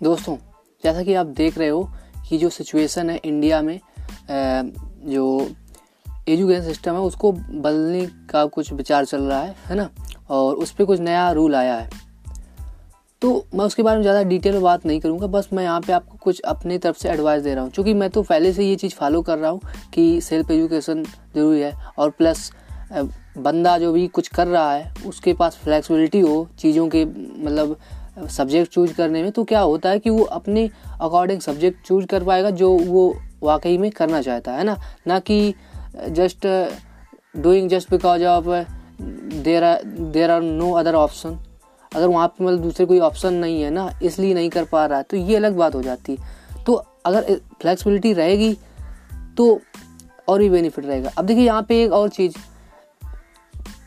दोस्तों, जैसा कि आप देख रहे हो कि जो सिचुएशन है इंडिया में जो एजुकेशन सिस्टम है, उसको बदलने का कुछ विचार चल रहा है है ना? और उस पर कुछ नया रूल आया है। तो मैं उसके बारे में ज़्यादा डिटेल में बात नहीं करूँगा, बस मैं यहाँ पे आपको कुछ अपनी तरफ़ से एडवाइस दे रहा हूँ। क्योंकि मैं तो पहले से ये चीज़ फॉलो कर रहा हूँ कि सेल्फ एजुकेशन ज़रूरी है और प्लस बंदा जो भी कुछ कर रहा है, उसके पास फ्लेक्सिबिलिटी हो, चीज़ों के मतलब सब्जेक्ट चूज़ करने में तो क्या होता है कि वो अपने अकॉर्डिंग सब्जेक्ट चूज़ कर पाएगा जो वो वाकई में करना चाहता है ना? ना कि just doing just because of there are there are no other option अगर वहाँ पे मतलब दूसरे कोई ऑप्शन नहीं है ना, इसलिए नहीं कर पा रहा है तो ये अलग बात हो जाती है। तो अगर फ्लेक्सिबिलिटी रहेगी तो और भी बेनिफिट रहेगा। अब देखिए यहाँ पे एक और चीज़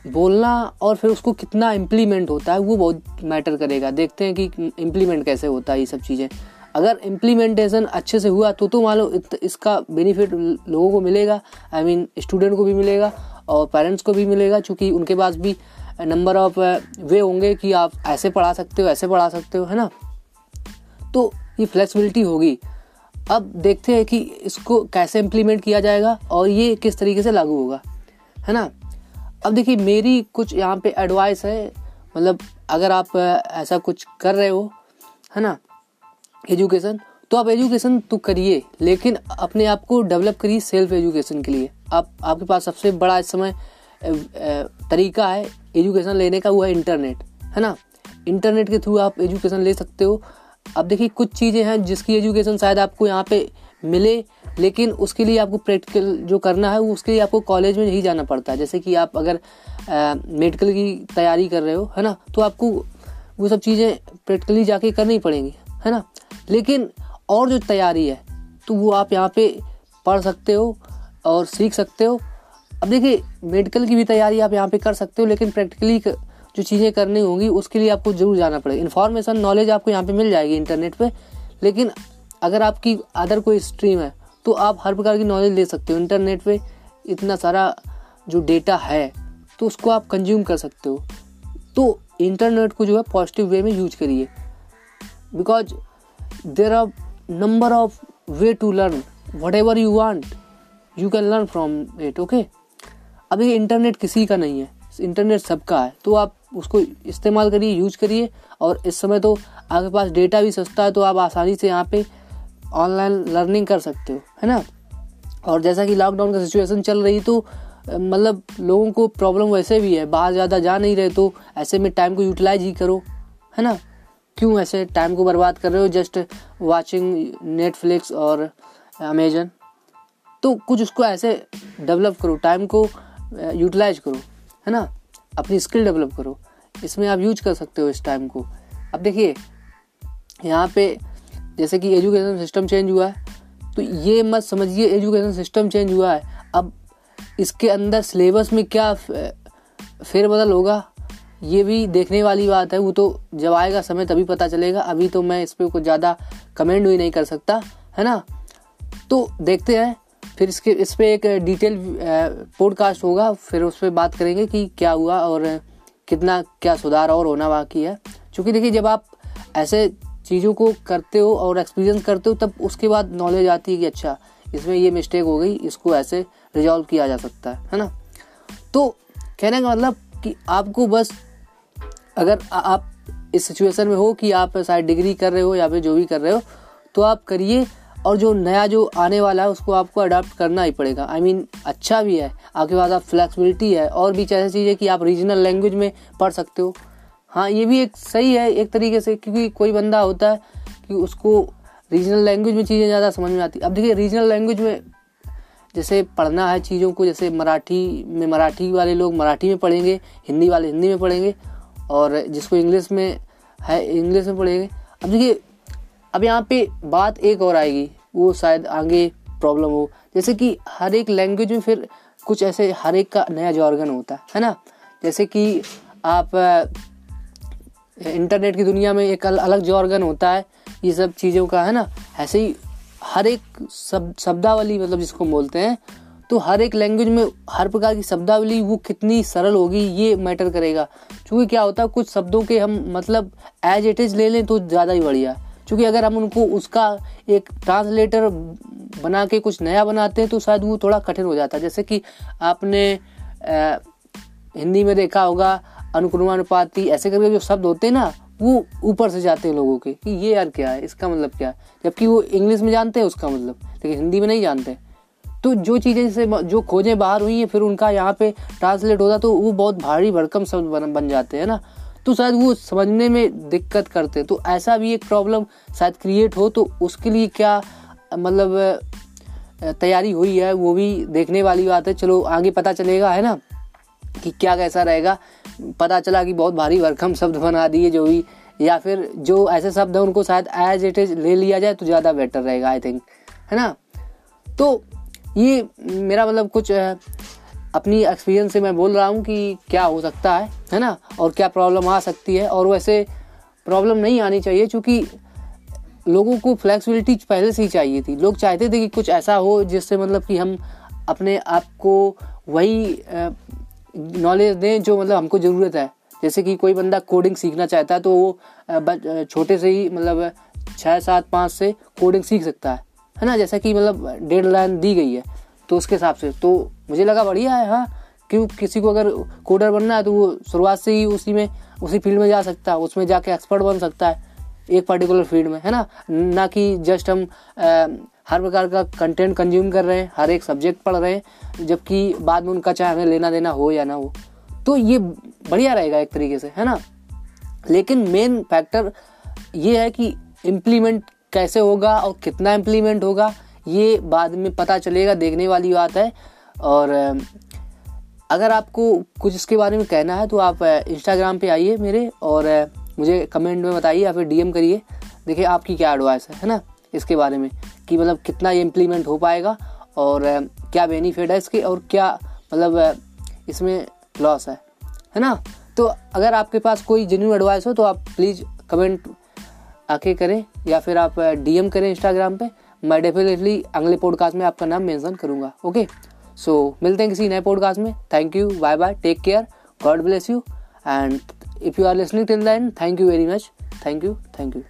बोलना और फिर उसको कितना इम्प्लीमेंट होता है, वो बहुत मैटर करेगा। देखते हैं कि इम्प्लीमेंट कैसे होता है ये सब चीज़ें। अगर इम्प्लीमेंटेशन अच्छे से हुआ तो तो मान लो इसका बेनिफिट लोगों को मिलेगा आई मीन स्टूडेंट को भी मिलेगा और पेरेंट्स को भी मिलेगा, क्योंकि उनके पास भी नंबर ऑफ़ वे होंगे कि आप ऐसे पढ़ा सकते हो, ऐसे पढ़ा सकते हो, है ना? तो ये फ्लेक्सिबिलिटी होगी। अब देखते हैं कि इसको कैसे इम्प्लीमेंट किया जाएगा और ये किस तरीके से लागू होगा, है ना? अब देखिए, मेरी कुछ यहाँ पे एडवाइस है। मतलब अगर आप ऐसा कुछ कर रहे हो, है ना एजुकेशन तो आप एजुकेशन तो करिए, लेकिन अपने आप को डेवलप करिए सेल्फ एजुकेशन के लिए। आप, आपके पास सबसे बड़ा इस समय तरीका है एजुकेशन लेने का, वो है इंटरनेट है ना। इंटरनेट के थ्रू आप एजुकेशन ले सकते हो। अब देखिए, कुछ चीज़ें हैं जिसकी एजुकेशन शायद आपको यहाँ पे मिले लेकिन उसके लिए आपको प्रैक्टिकल जो करना है, उसके लिए आपको कॉलेज में नहीं जाना पड़ता। है जैसे कि आप अगर मेडिकल की तैयारी कर रहे हो, है ना? तो आपको वो सब चीज़ें प्रैक्टिकली जाके करनी पड़ेंगी, है ना? लेकिन और जो तैयारी है तो वो आप यहाँ पे पढ़ सकते हो और सीख सकते हो। अब देखिए मेडिकल की भी तैयारी आप यहाँ पे कर सकते हो, लेकिन प्रैक्टिकली जो चीज़ें करनी होंगी, उसके लिए आपको ज़रूर जाना पड़ेगा। इन्फॉर्मेशन नॉलेज आपको यहाँ पे मिल जाएगी इंटरनेट पे। लेकिन अगर आपकी अदर कोई स्ट्रीम है तो आप हर प्रकार की नॉलेज ले सकते हो। इंटरनेट पे इतना सारा जो डेटा है तो उसको आप कंज्यूम कर सकते हो। तो इंटरनेट को जो है पॉजिटिव वे में यूज़ करिए। Because there are number of way to learn whatever you want you can learn from it okay अब ये इंटरनेट किसी का नहीं है इंटरनेट सबका है। तो आप उसको इस्तेमाल करिए यूज़ करिए। और इस समय तो आपके पास डेटा भी सस्ता है तो आप आसानी से यहाँ पे ऑनलाइन लर्निंग कर सकते हो, है ना? और जैसा कि लॉकडाउन का सिचुएशन चल रही तो मतलब लोगों को प्रॉब्लम वैसे भी है, बाहर ज़्यादा जा नहीं रहे तो ऐसे में टाइम को यूटिलाइज ही करो, है ना? क्यों ऐसे टाइम को बर्बाद कर रहे हो जस्ट वाचिंग नेटफ्लिक्स और अमेजन तो कुछ उसको ऐसे डेवलप करो टाइम को यूटिलाइज करो, है ना? अपनी स्किल डेवलप करो। इसमें आप यूज़ कर सकते हो इस टाइम को। अब देखिए, यहाँ पे जैसे कि एजुकेशन सिस्टम चेंज हुआ है तो ये मत समझिए एजुकेशन सिस्टम चेंज हुआ है। अब इसके अंदर सिलेबस में क्या फेरबदल होगा, ये भी देखने वाली बात है। वो तो जब आएगा समय तभी पता चलेगा। अभी तो मैं इस पर कुछ ज़्यादा कमेंट भी नहीं कर सकता, है ना? तो देखते हैं, फिर इसके, इस पर एक डिटेल पॉडकास्ट होगा, फिर उस पर बात करेंगे कि क्या हुआ और कितना, क्या सुधार और होना बाकी है। क्योंकि देखिए, जब आप ऐसे चीज़ों को करते हो और एक्सपीरियंस करते हो तब उसके बाद नॉलेज आती है कि अच्छा इसमें ये मिस्टेक हो गई इसको ऐसे रिजॉल्व किया जा सकता है है ना? तो कहने का मतलब कि आपको बस अगर आप इस सिचुएशन में हो कि आप शायद डिग्री कर रहे हो या फिर जो भी कर रहे हो तो आप करिए और जो नया जो आने वाला है उसको आपको अडाप्ट करना ही पड़ेगा। आई I मीन mean, अच्छा भी है आपके पास आप फ्लेक्सिबिलिटी है और भी ऐसी चीज़ कि आप रीजनल लैंग्वेज में पढ़ सकते हो। हाँ ये भी एक सही है, एक तरीके से, क्योंकि कोई बंदा होता है कि उसको रीजनल लैंग्वेज में चीज़ें ज़्यादा समझ में आती। अब देखिए रीजनल लैंग्वेज में जैसे पढ़ना है चीज़ों को, जैसे मराठी में, मराठी वाले लोग मराठी में पढ़ेंगे, हिंदी वाले हिंदी में पढ़ेंगे, और जिसको इंग्लिश में है इंग्लिश में पढ़ेंगे। अब देखिए, अब यहाँ पे बात एक और आएगी, वो शायद आगे प्रॉब्लम हो। जैसे कि हर एक लैंग्वेज में फिर कुछ ऐसे, हर एक का नया जॉर्गन होता है ना? जैसे कि आप इंटरनेट की दुनिया में एक अलग जॉर्गन होता है ये सब चीज़ों का है ना? ऐसे ही हर एक शब्द शब्दावली मतलब जिसको बोलते हैं तो हर एक लैंग्वेज में हर प्रकार की शब्दावली वो कितनी सरल होगी ये मैटर करेगा। क्योंकि क्या होता है कुछ शब्दों के हम मतलब एज इट इज़ ले लें तो ज़्यादा ही बढ़िया। क्योंकि अगर हम उनको उसका एक ट्रांसलेटर बना के कुछ नया बनाते हैं तो शायद वो थोड़ा कठिन हो जाता है। जैसे कि आपने आ, हिंदी में देखा होगा अनुक्रमानुपाती ऐसे करके जो शब्द होते हैं ना वो ऊपर से जाते हैं लोगों के कि ये यार क्या है इसका मतलब क्या है? जबकि वो इंग्लिश में जानते हैं उसका मतलब लेकिन हिंदी में नहीं जानते तो जो चीज़ें जैसे जो खोजें बाहर हुई हैं फिर उनका यहाँ पे ट्रांसलेट होता तो वो बहुत भारी भड़कम शब्द बन, बन जाते हैं ना। तो शायद वो समझने में दिक्कत करते हैं। तो ऐसा भी एक प्रॉब्लम शायद क्रिएट हो तो उसके लिए क्या मतलब तैयारी हुई है वो भी देखने वाली बात है। चलो आगे पता चलेगा है ना? कि क्या कैसा रहेगा? पता चला कि बहुत भारी भरकम शब्द बना दिए जो भी, या फिर जो ऐसे शब्द हैं उनको शायद एज इट इज़ ले लिया जाए तो ज़्यादा बेटर रहेगा आई थिंक है ना? तो ये मेरा मतलब कुछ अपनी एक्सपीरियंस से मैं बोल रहा हूँ कि क्या हो सकता है है ना? और क्या प्रॉब्लम आ सकती है? और वैसे प्रॉब्लम नहीं आनी चाहिए क्योंकि लोगों को फ्लेक्सिबिलिटी पहले से ही चाहिए थी। लोग चाहते थे कि कुछ ऐसा हो जिससे मतलब कि हम अपने आप को वही नॉलेज दें जो मतलब हमको ज़रूरत है। जैसे कि कोई बंदा कोडिंग सीखना चाहता है तो वो छोटे से ही मतलब छः सात, पाँच से कोडिंग सीख सकता है। है ना? जैसा कि मतलब डेड लाइन दी गई है तो उसके हिसाब से। तो मुझे लगा बढ़िया है हाँ। क्यों किसी को अगर कोडर बनना है तो वो शुरुआत से ही उसी में, उसी फ़ील्ड में जा सकता है, उसमें जाके एक्सपर्ट बन सकता है एक पर्टिकुलर फ़ील्ड में, है ना? ना कि जस्ट हम हर प्रकार का कंटेंट कंज्यूम कर रहे हैं, हर एक सब्जेक्ट पढ़ रहे हैं, जबकि बाद में उनका चाहे हमें लेना देना हो या ना हो। तो ये बढ़िया रहेगा एक तरीके से, है ना? लेकिन मेन फैक्टर ये है कि इम्प्लीमेंट कैसे होगा और कितना इम्प्लीमेंट होगा, ये बाद में पता चलेगा, देखने वाली बात है। और, अगर आपको कुछ इसके बारे में कहना है तो आप इंस्टाग्राम पे आइए मेरे और, मुझे कमेंट में बताइए या फिर डीएम करिए। देखिए आपकी क्या एडवाइस है है ना? इसके बारे में। कि मतलब कितना ये इम्प्लीमेंट हो पाएगा और क्या बेनिफिट है इसके और क्या मतलब इसमें लॉस है है ना? तो अगर आपके पास कोई जेन्यून एडवाइस हो तो आप प्लीज़ कमेंट आके करें या फिर आप डीएम करें इंस्टाग्राम पे। मैं डेफिनेटली अगले पॉडकास्ट में आपका नाम मेंशन करूँगा ओके सो मिलते हैं किसी नए पॉडकास्ट में। Thank you bye bye take care God bless you and if you are listening till then thank you very much thank you thank you